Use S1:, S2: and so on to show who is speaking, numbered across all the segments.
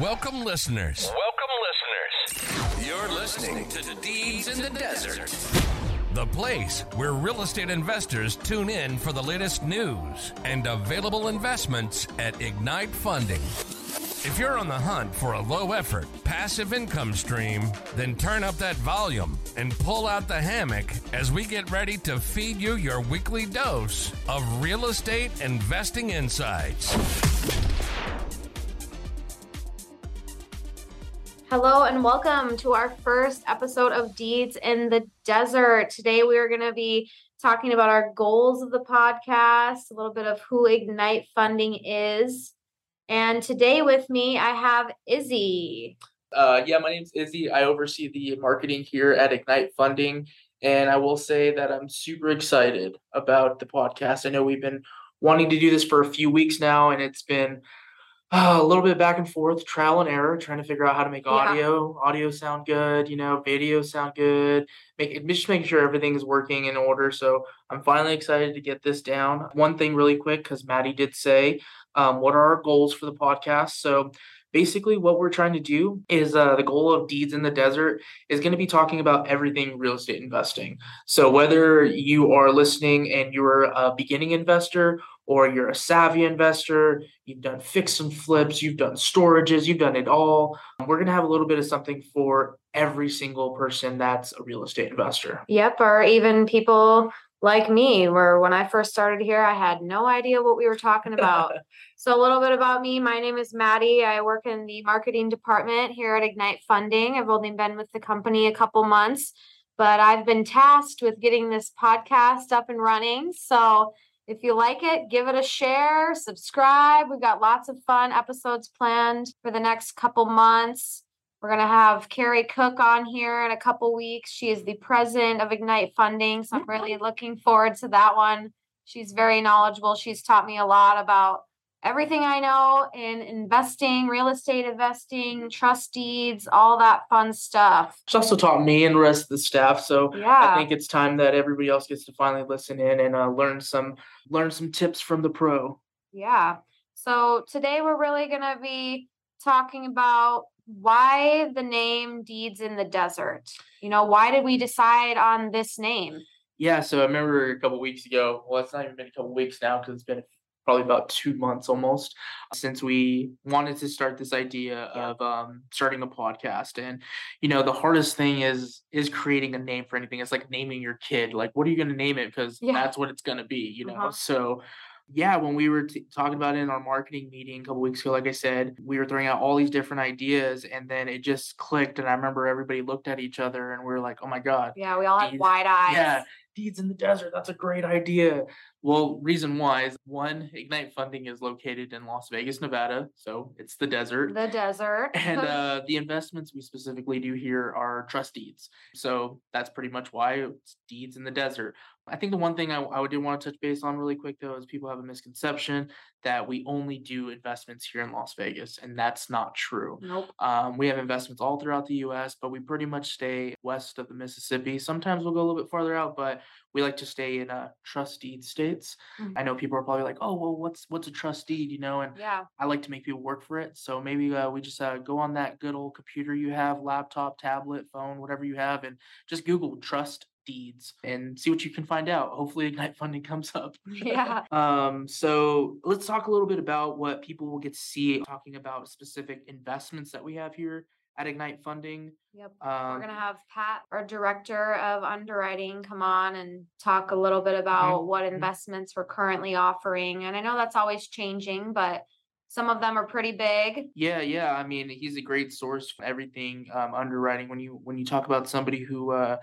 S1: Welcome, listeners.
S2: Welcome, listeners.
S1: You're listening to Deeds in the Desert, the place where real estate investors tune in for the latest news and available investments at Ignite Funding. If you're on the hunt for a low effort, passive income stream, then turn up that volume and pull out the hammock as we get ready to feed you your weekly dose of real estate investing insights.
S3: Hello and welcome to our first episode of Deeds in the Desert. Today we are going to be talking about our goals of the podcast, a little bit of who Ignite Funding is. And today with me, I have Izzy.
S4: Uh, yeah, my name's Izzy. I oversee the marketing here at Ignite Funding. And I will say that I'm super excited about the podcast. I know we've been wanting to do this for a few weeks now, and it's been uh, a little bit back and forth, trial and error, trying to figure out how to make
S3: Yeah.
S4: audio, audio sound good, you know, video sound good, make just making sure everything is working in order. So I'm finally excited to get this down. One thing really quick, because Maddie did say, um, what are our goals for the podcast? So basically what we're trying to do is uh, the goal of deeds in the desert is going to be talking about everything real estate investing. So whether you are listening and you're a beginning investor or you're a savvy investor you've done fix and flips you've done storages you've done it all we're going to have a little bit of something for every single person that's a real estate investor.
S3: Yep, or even people like me, where when I first started here, I had no idea what we were talking about. so, a little bit about me my name is Maddie. I work in the marketing department here at Ignite Funding. I've only been with the company a couple months, but I've been tasked with getting this podcast up and running. So, if you like it, give it a share, subscribe. We've got lots of fun episodes planned for the next couple months. We're going to have Carrie Cook on here in a couple weeks. She is the president of Ignite Funding. So I'm really looking forward to that one. She's very knowledgeable. She's taught me a lot about everything I know in investing, real estate investing, trust deeds, all that fun stuff.
S4: it's also taught me and the rest of the staff so
S3: Yeah.
S4: I think it's time that everybody else gets to finally listen in and uh, learn some learn some tips from the pro.
S3: Yeah. So today we're really going to be talking about why the name Deeds in the Desert. You know, why did we decide on this name?
S4: Yeah, so I remember a couple weeks ago. Well, it's not even been a couple weeks now because it's been probably about two months almost since we wanted to start this idea
S3: Yeah.
S4: of um, starting a podcast. And you know, the hardest thing is is creating a name for anything. It's like naming your kid. Like, what are you going to name it? Because
S3: Yeah.
S4: that's what it's going to be. You know,
S3: Uh-huh.
S4: so. Yeah, when we were t- talking about it in our marketing meeting a couple weeks ago, like I said, we were throwing out all these different ideas, and then it just clicked. And I remember everybody looked at each other, and we were like, "Oh my god,
S3: Yeah, we all had wide eyes.
S4: yeah, deeds in the desert. That's a great idea. Well, reason why is one, Ignite Funding is located in Las Vegas, Nevada, so it's the desert.
S3: The desert.
S4: and uh, the investments we specifically do here are trust deeds. So that's pretty much why it's deeds in the desert. I think the one thing I, I did want to touch base on really quick though is people have a misconception that we only do investments here in Las Vegas, and that's not true.
S3: nope.
S4: Um, we have investments all throughout the U.S., but we pretty much stay west of the Mississippi. Sometimes we'll go a little bit farther out, but we like to stay in uh, trust deed states.
S3: Mhm.
S4: I know people are probably like, "Oh, well, what's what's a trust deed?" You know, and
S3: Yeah.
S4: I like to make people work for it. So maybe uh, we just uh, go on that good old computer you have, laptop, tablet, phone, whatever you have, and just Google trust deeds and see what you can find out. Hopefully, Ignite Funding comes up.
S3: Yeah.
S4: Um, so let's talk a little bit about what people will get to see talking about specific investments that we have here at Ignite Funding.
S3: Yep.
S4: Um,
S3: We're going to have Pat, our director of underwriting, come on and talk a little bit
S4: Mm-hmm.
S3: about what investments we're currently offering. And I know that's always changing, but some of them are pretty big.
S4: Yeah, yeah. I mean, he's a great source for everything um, underwriting. When you when you talk about somebody who uh,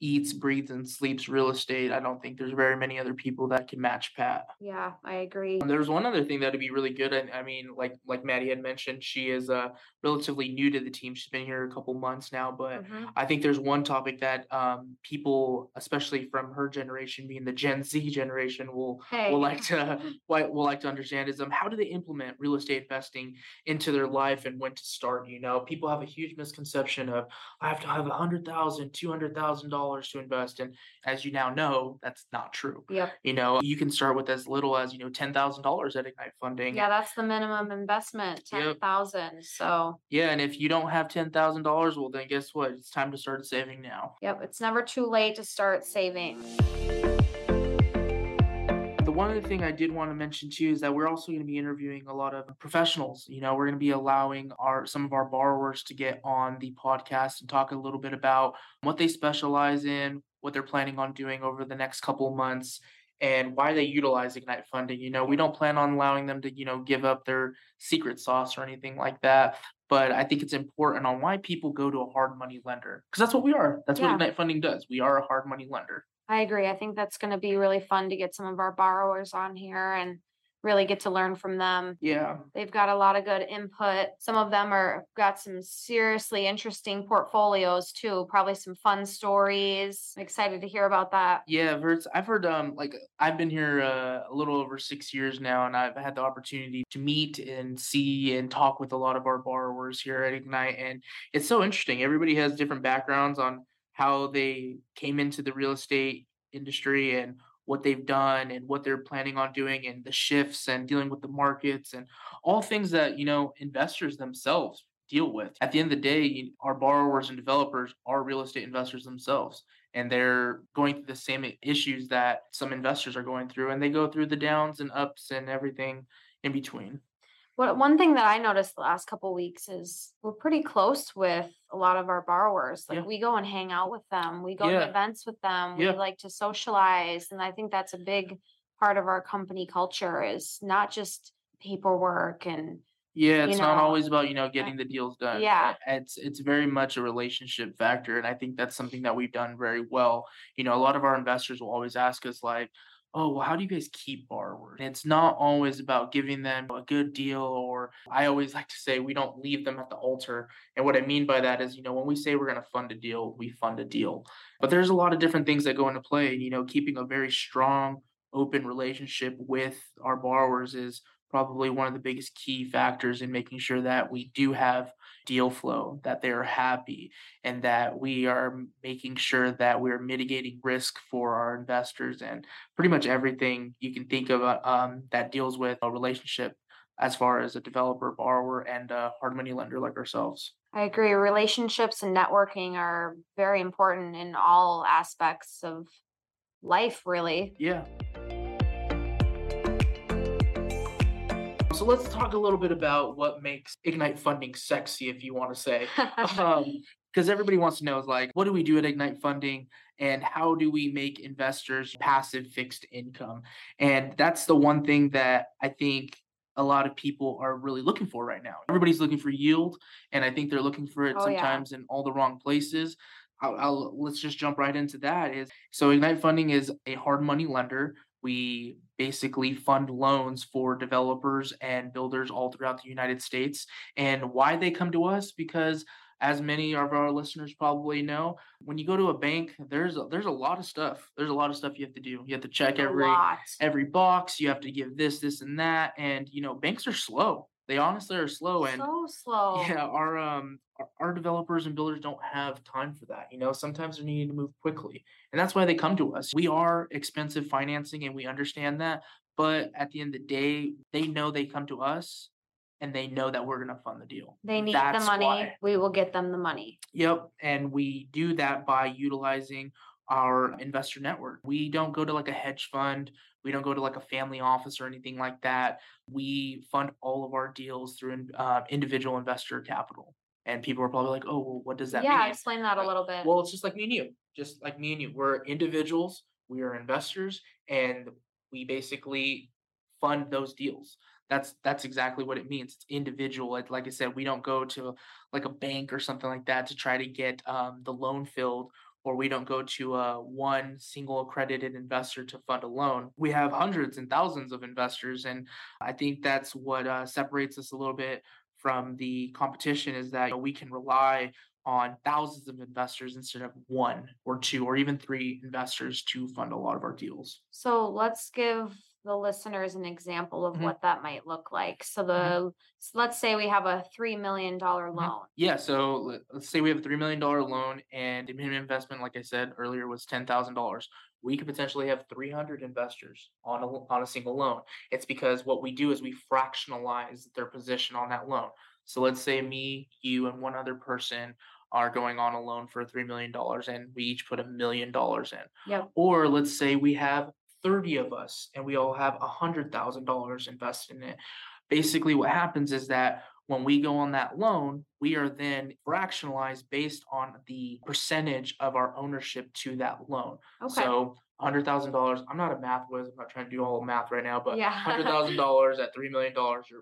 S4: eats, breathes, and sleeps real estate, I don't think there's very many other people that can match Pat.
S3: Yeah, I agree.
S4: Um, There's one other thing that'd be really good. I, I mean, like like Maddie had mentioned, she is uh, relatively new to the team. She's been here a couple months now, but
S3: Mhm.
S4: I think there's one topic that um, people, especially from her generation, being the Gen Z generation, will
S3: Hey.
S4: will like to will like to understand is um how do they implement real estate investing into their life and when to start? You know, people have a huge misconception of I have to have a hundred thousand, two hundred thousand dollars dollars to invest. And as you now know, that's not true.
S3: Yep.
S4: You know, you can start with as little as, you know, ten thousand dollars at Ignite Funding.
S3: Yeah, that's the minimum investment, ten thousand. Yep. So,
S4: Yeah, and if you don't have ten thousand dollars, well then guess what? It's time to start saving now.
S3: yep, it's never too late to start saving.
S4: One other thing I did want to mention too is that we're also going to be interviewing a lot of professionals. You know, we're going to be allowing our some of our borrowers to get on the podcast and talk a little bit about what they specialize in, what they're planning on doing over the next couple months, and why they utilize Ignite funding. You know, we don't plan on allowing them to, you know, give up their secret sauce or anything like that. But I think it's important on why people go to a hard money lender because that's what we are. That's
S3: Yeah.
S4: what Ignite funding does. We are a hard money lender.
S3: I agree. I think that's gonna be really fun to get some of our borrowers on here and really get to learn from them.
S4: Yeah.
S3: They've got a lot of good input. Some of them are got some seriously interesting portfolios too, probably some fun stories. I'm excited to hear about that.
S4: Yeah, I've heard. I've heard. Um, like I've been here uh, a little over six years now, and I've had the opportunity to meet and see and talk with a lot of our borrowers here at Ignite, and it's so interesting. Everybody has different backgrounds on how they came into the real estate industry and what they've done and what they're planning on doing and the shifts and dealing with the markets and all things that you know investors themselves deal with. At the end of the day, our borrowers and developers are real estate investors themselves and they're going through the same issues that some investors are going through and they go through the downs and ups and everything in between.
S3: What one thing that I noticed the last couple weeks is we're pretty close with a lot of our borrowers. Like
S4: Yeah.
S3: we go and hang out with them. We go
S4: Yeah.
S3: to events with them.
S4: Yeah.
S3: We like to socialize. And I think that's a big part of our company culture is not just paperwork and
S4: Yeah,
S3: You
S4: it's not always about, you know, getting the deals done.
S3: yeah.
S4: It's it's very much a relationship factor and I think that's something that we've done very well. You know, a lot of our investors will always ask us like, "Oh, well, how do you guys keep borrowers?" And it's not always about giving them a good deal or I always like to say we don't leave them at the altar. And what I mean by that is, you know, when we say we're going to fund a deal, we fund a deal. But there's a lot of different things that go into play, you know, keeping a very strong open relationship with our borrowers is probably one of the biggest key factors in making sure that we do have deal flow, that they're happy, and that we are making sure that we're mitigating risk for our investors and pretty much everything you can think of uh, um, that deals with a relationship as far as a developer, borrower, and a hard money lender like ourselves.
S3: I agree. Relationships and networking are very important in all aspects of life, really.
S4: Yeah. So let's talk a little bit about what makes Ignite funding sexy, if you want to say. um because everybody wants to know is like what do we do at ignite funding and how do we make investors passive fixed income and that's the one thing that i think a lot of people are really looking for right now everybody's looking for yield and i think they're looking for it
S3: Oh, yeah.
S4: sometimes in all the wrong places I'll, I'll let's just jump right into that is so ignite funding is a hard money lender we basically fund loans for developers and builders all throughout the United States. And why they come to us? Because as many of our listeners probably know, when you go to a bank, there's a, there's a lot of stuff. There's a lot of stuff you have to do. You have to check every every box. You have to give this, this, and that. And you know, banks are slow. They honestly are slow. And
S3: so slow.
S4: yeah, our um our, developers and builders don't have time for that. You know, sometimes they're needing to move quickly. And that's why they come to us. We are expensive financing and we understand that, but at the end of the day, they know they come to us and they know that we're going to fund the deal.
S3: They need
S4: That's
S3: the money.
S4: why.
S3: We will get them the money.
S4: Yep, and we do that by utilizing our investor network. We don't go to like a hedge fund, we don't go to like a family office or anything like that. We fund all of our deals through uh, individual investor capital. And people are probably like, "Oh, well, what does that mean?
S3: yeah, explain that a little bit.
S4: Well, it's just like me and you, just like me and you. We're individuals, we are investors, and we basically fund those deals. That's that's exactly what it means. It's individual. Like, like I said, we don't go to like a bank or something like that to try to get um, the loan filled, or we don't go to uh, one single accredited investor to fund a loan. We have hundreds and thousands of investors, and I think that's what uh, separates us a little bit from the competition is that you know, we can rely on thousands of investors instead of one or two or even three investors to fund a lot of our deals.
S3: So let's give the listeners an example of
S4: Mhm.
S3: what that might look like. So the, so let's say we have a three million dollar
S4: Mhm.
S3: loan.
S4: Yeah, so let- let's say we have a three million dollar loan and the minimum investment, like I said earlier, was ten thousand dollars. We could potentially have three hundred investors on a on a single loan. It's because what we do is we fractionalize their position on that loan. So let's say me, you, and one other person are going on a loan for three million dollars, and we each put a million dollars in.
S3: Yep.
S4: Or let's say we have 30 of us and we all have $100,000 invested in it. Basically, what happens is that when we go on that loan, we are then fractionalized based on the percentage of our ownership to that loan.
S3: Okay.
S4: So $100,000, I'm not a math whiz, I'm not trying to do all the math right now, but
S3: Yeah.
S4: $100,000 at $3 million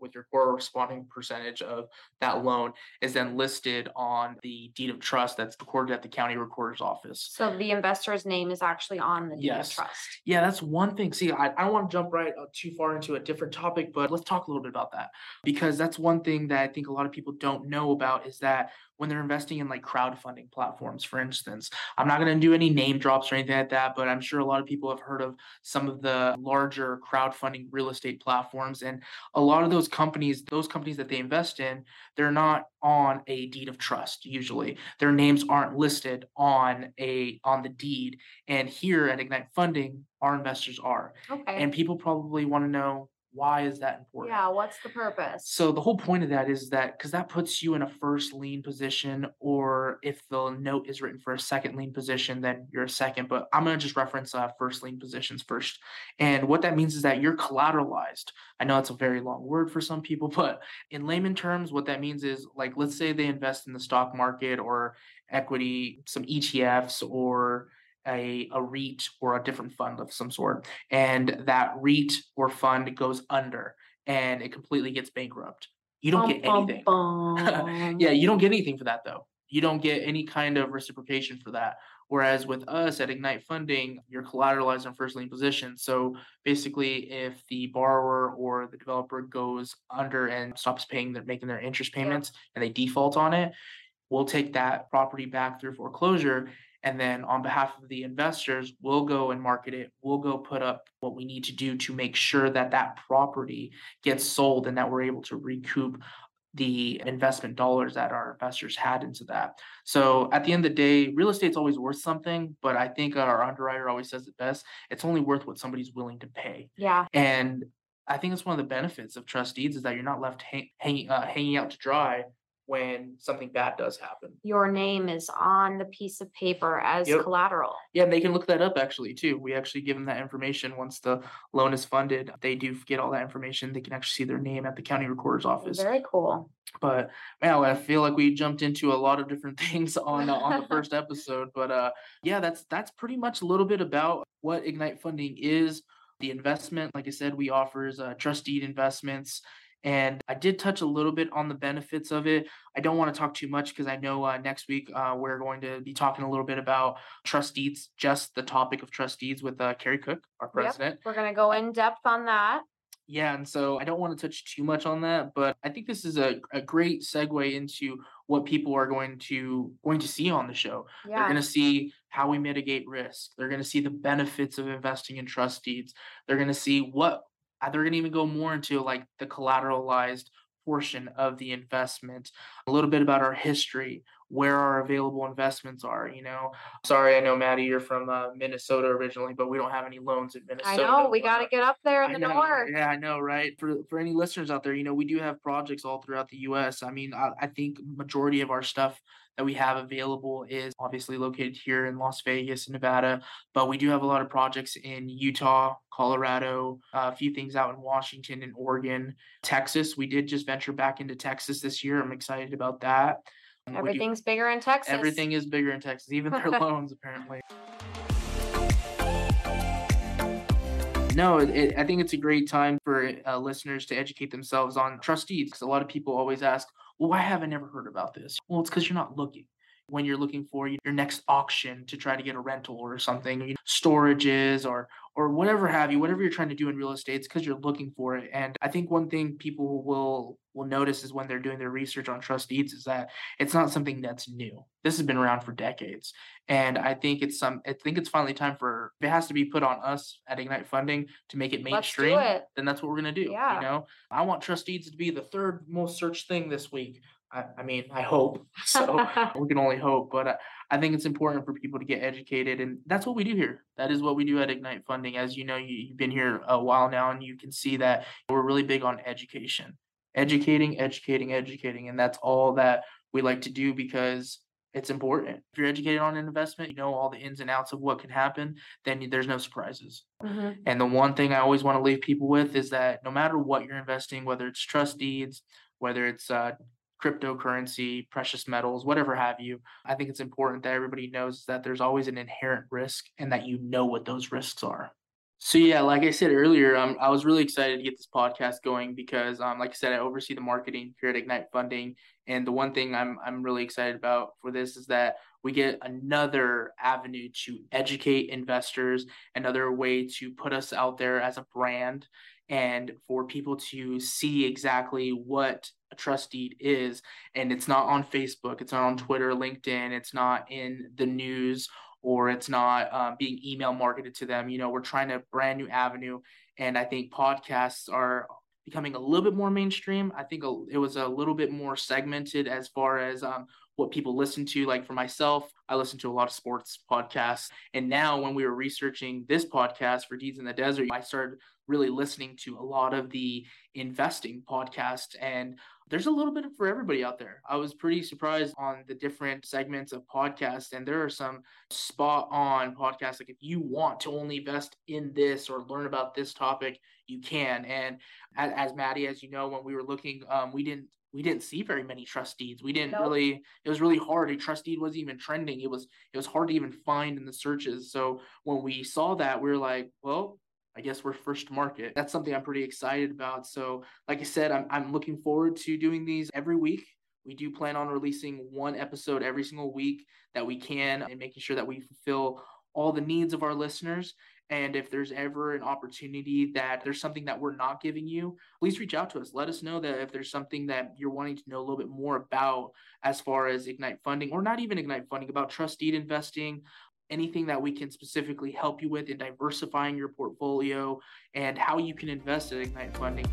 S4: with your corresponding percentage of that loan is then listed on the deed of trust that's recorded at the county recorder's office.
S3: So the investor's name is actually on the deed of trust.
S4: Yeah, that's one thing. See, I, I don't want to jump right uh, too far into a different topic, but let's talk a little bit about that because that's one thing that I think a lot of people don't know about is that when they're investing in like crowdfunding platforms, for instance, I'm not going to do any name drops or anything like that, but I'm sure a lot of people have heard of some of the larger crowdfunding real estate platforms. And a lot of those companies, those companies that they invest in, they're not on a deed of trust usually. Their names aren't listed on a on the deed. And here at Ignite Funding, our investors are.
S3: Okay.
S4: And people probably want to know why is that important?
S3: Yeah, what's the purpose?
S4: So the whole point of that is that because that puts you in a first lien position, or if the note is written for a second lien position, then you're a second. But I'm gonna just reference uh, first lien positions first. And what that means is that you're collateralized. I know it's a very long word for some people, but in layman terms, what that means is like let's say they invest in the stock market or equity, some ETFs or a, a REIT or a different fund of some sort, and that REIT or fund goes under and it completely gets bankrupt. You don't get anything.
S3: bum, bum.
S4: yeah, you don't get anything for that though. You don't get any kind of reciprocation for that. Whereas with us at Ignite Funding, you're collateralized on first lien position. So basically, if the borrower or the developer goes under and stops paying their making their interest
S3: Yeah.
S4: payments and they default on it, we'll take that property back through foreclosure. And then on behalf of the investors, we'll go and market it. We'll go put up what we need to do to make sure that that property gets sold and that we're able to recoup the investment dollars that our investors had into that. So at the end of the day, real estate's always worth something, but I think our underwriter always says it best. It's only worth what somebody's willing to pay.
S3: Yeah,
S4: And I think it's one of the benefits of trust deeds is that you're not left hang, hanging uh, hanging out to dry when something bad does happen.
S3: your name is on the piece of paper as
S4: Yep.
S3: collateral.
S4: Yeah, and they can look that up actually too. We actually give them that information once the loan is funded. They do get all that information. They can actually see their name at the county recorder's office.
S3: Very cool.
S4: But man, I feel like we jumped into a lot of different things on uh, on the first episode. But uh, yeah, that's that's pretty much a little bit about what Ignite Funding is. The investment, like I said, we offers uh, trust deed investments, and I did touch a little bit on the benefits of it. I don't want to talk too much because I know uh, next week uh, we're going to be talking a little bit about trust deeds, just the topic of trust deeds with uh, Carrie Cook, our president.
S3: We're gonna go in depth on that.
S4: Yeah, and so I don't want to touch too much on that, but I think this is a, a great segue into what people are going to going to see on the show.
S3: Yeah.
S4: They're going to see how we mitigate risk. They're going to see the benefits of investing in trust deeds. They're going to see what they're going to even go more into like the collateralized portion of the investment, a little bit about our history, where our available investments are. You know, sorry, I know Maddie, you're from uh, Minnesota originally, but we don't have any loans in Minnesota.
S3: I know, we gotta
S4: uh,
S3: get up there in
S4: I
S3: the
S4: know,
S3: north.
S4: Yeah, I know, right? For for any listeners out there, you know, we do have projects all throughout the U.S. I mean, I, I think majority of our stuff that we have available is obviously located here in Las Vegas, Nevada, but we do have a lot of projects in Utah, Colorado, a few things out in Washington and Oregon, Texas. We did just venture back into Texas this year. I'm excited about that. Um, we do-
S3: Everything's bigger in Texas.
S4: Everything is bigger in Texas, even their loans apparently. No, it- I think it's a great time for uh, listeners to educate themselves on trust deeds. because a lot of people always ask, "Well, why have I never heard about this?" Well, it's because you're not looking. When you're looking for your next auction to try to get a rental or something, you know, storages or or whatever have you, whatever you're trying to do in real estate, it's because you're looking for it. And I think one thing people will will notice is when they're doing their research on trust deeds is that it's not something that's new. This has been around for decades. And I think it's some I think it's finally time for it has to be put on us at Ignite Funding to make it mainstream,
S3: it.
S4: then that's what we're gonna do.
S3: Yeah.
S4: You know, I want trust deeds to be the third most searched thing this week. I, I mean, I hope. So we can only hope. But I, I think it's important for people to get educated, and that's what we do here. That is what we do at Ignite Funding. As you know, you, you've been here a while now, and you can see that we're really big on education, educating, educating, educating, and that's all that we like to do because it's important. If you're educated on an investment, you know all the ins and outs of what can happen, then there's no surprises.
S3: Mhm.
S4: And the one thing I always want to leave people with is that no matter what you're investing, whether it's trust deeds, whether it's uh, cryptocurrency, precious metals, whatever have you, I think it's important that everybody knows that there's always an inherent risk and that you know what those risks are. So yeah, like I said earlier, um, I was really excited to get this podcast going because, um, like I said, I oversee the marketing here at Ignite Funding, and the one thing I'm I'm really excited about for this is that we get another avenue to educate investors, another way to put us out there as a brand, and for people to see exactly what a trust deed is. And it's not on Facebook, it's not on Twitter, LinkedIn, it's not in the news or it's not um, being email marketed to them. You know, we're trying a brand new avenue. And I think podcasts are becoming a little bit more mainstream. I think it was a little bit more segmented as far as um, what people listen to. Like for myself, I listen to a lot of sports podcasts. And now, when we were researching this podcast for Deeds in the Desert, I started really listening to a lot of the investing podcasts. And there's a little bit for everybody out there. I was pretty surprised on the different segments of podcasts, and there are some spot on podcasts. Like if you want to only invest in this or learn about this topic, you can. And as, as Maddie, as you know, when we were looking, um, we didn't we didn't see very many trust deeds. We didn't really. It was really hard. A trust deed wasn't even trending. It was it was hard to even find in the searches. So when we saw that, we were like, well. I guess we're first market. That's something I'm pretty excited about. So, like I said, I'm, I'm looking forward to doing these every week. We do plan on releasing one episode every single week that we can and making sure that we fulfill all the needs of our listeners. And if there's ever an opportunity that there's something that we're not giving you, please reach out to us. Let us know that if there's something that you're wanting to know a little bit more about as far as Ignite funding or not even Ignite funding, about trust deed investing, anything that we can specifically help you with in diversifying your portfolio and how you can invest at Ignite funding.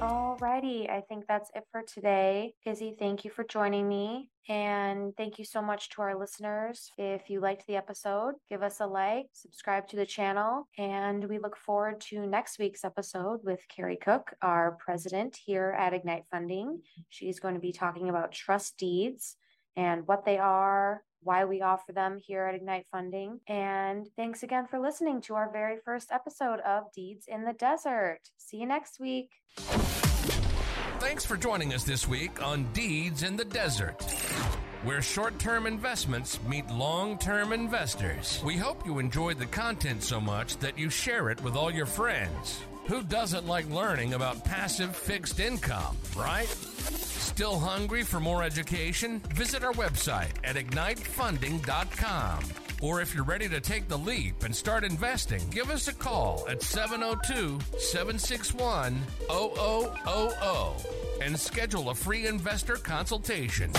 S3: Alrighty, I think that's it for today. Izzy, thank you for joining me. And thank you so much to our listeners. If you liked the episode, give us a like, subscribe to the channel, and we look forward to next week's episode with Carrie Cook, our president here at Ignite Funding. She's going to be talking about trust deeds and what they are, why we offer them here at Ignite Funding. And thanks again for listening to our very first episode of Deeds in the Desert. See you next week.
S1: Thanks for joining us this week on Deeds in the Desert, where short term investments meet long term investors. We hope you enjoyed the content so much that you share it with all your friends. Who doesn't like learning about passive fixed income, right? Still hungry for more education? Visit our website at ignitefunding.com. Or if you're ready to take the leap and start investing, give us a call at 702 761 0000 and schedule a free investor consultation.